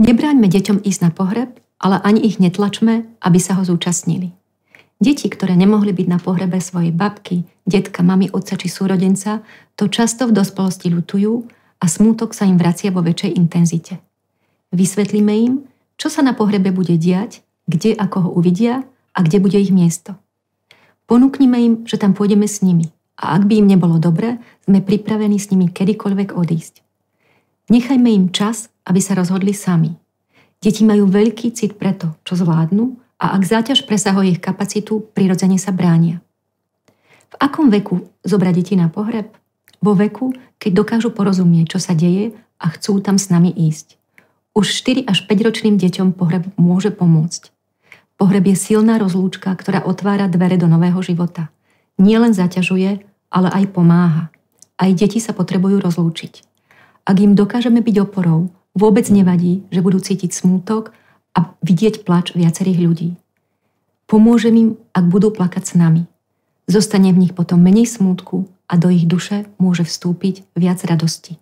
Nebráňme deťom ísť na pohreb, ale ani ich netlačme, aby sa ho zúčastnili. Deti, ktoré nemohli byť na pohrebe svojej babky, detka, mamy, otca či súrodenca, to často v dospelosti lutujú a smútok sa im vracia vo väčšej intenzite. Vysvetlíme im, čo sa na pohrebe bude diať, kde ako ho uvidia a kde bude ich miesto. Ponúknime im, že tam pôjdeme s nimi a ak by im nebolo dobre, sme pripravení s nimi kedykoľvek odísť. Nechajme im čas, aby sa rozhodli sami. Deti majú veľký cit pre to, čo zvládnu a ak záťaž presahuje ich kapacitu, prirodzene sa bránia. V akom veku zobrať deti na pohreb? Vo veku, keď dokážu porozumieť, čo sa deje a chcú tam s nami ísť. Už 4 až 5 ročným deťom pohreb môže pomôcť. Pohreb je silná rozlúčka, ktorá otvára dvere do nového života. Nie len zaťažuje, ale aj pomáha. Aj deti sa potrebujú rozlúčiť. Ak im dokážeme byť oporou, vôbec nevadí, že budú cítiť smútok a vidieť plač viacerých ľudí. Pomôžem im, ak budú plakať s nami. Zostane v nich potom menej smútku a do ich duše môže vstúpiť viac radosti.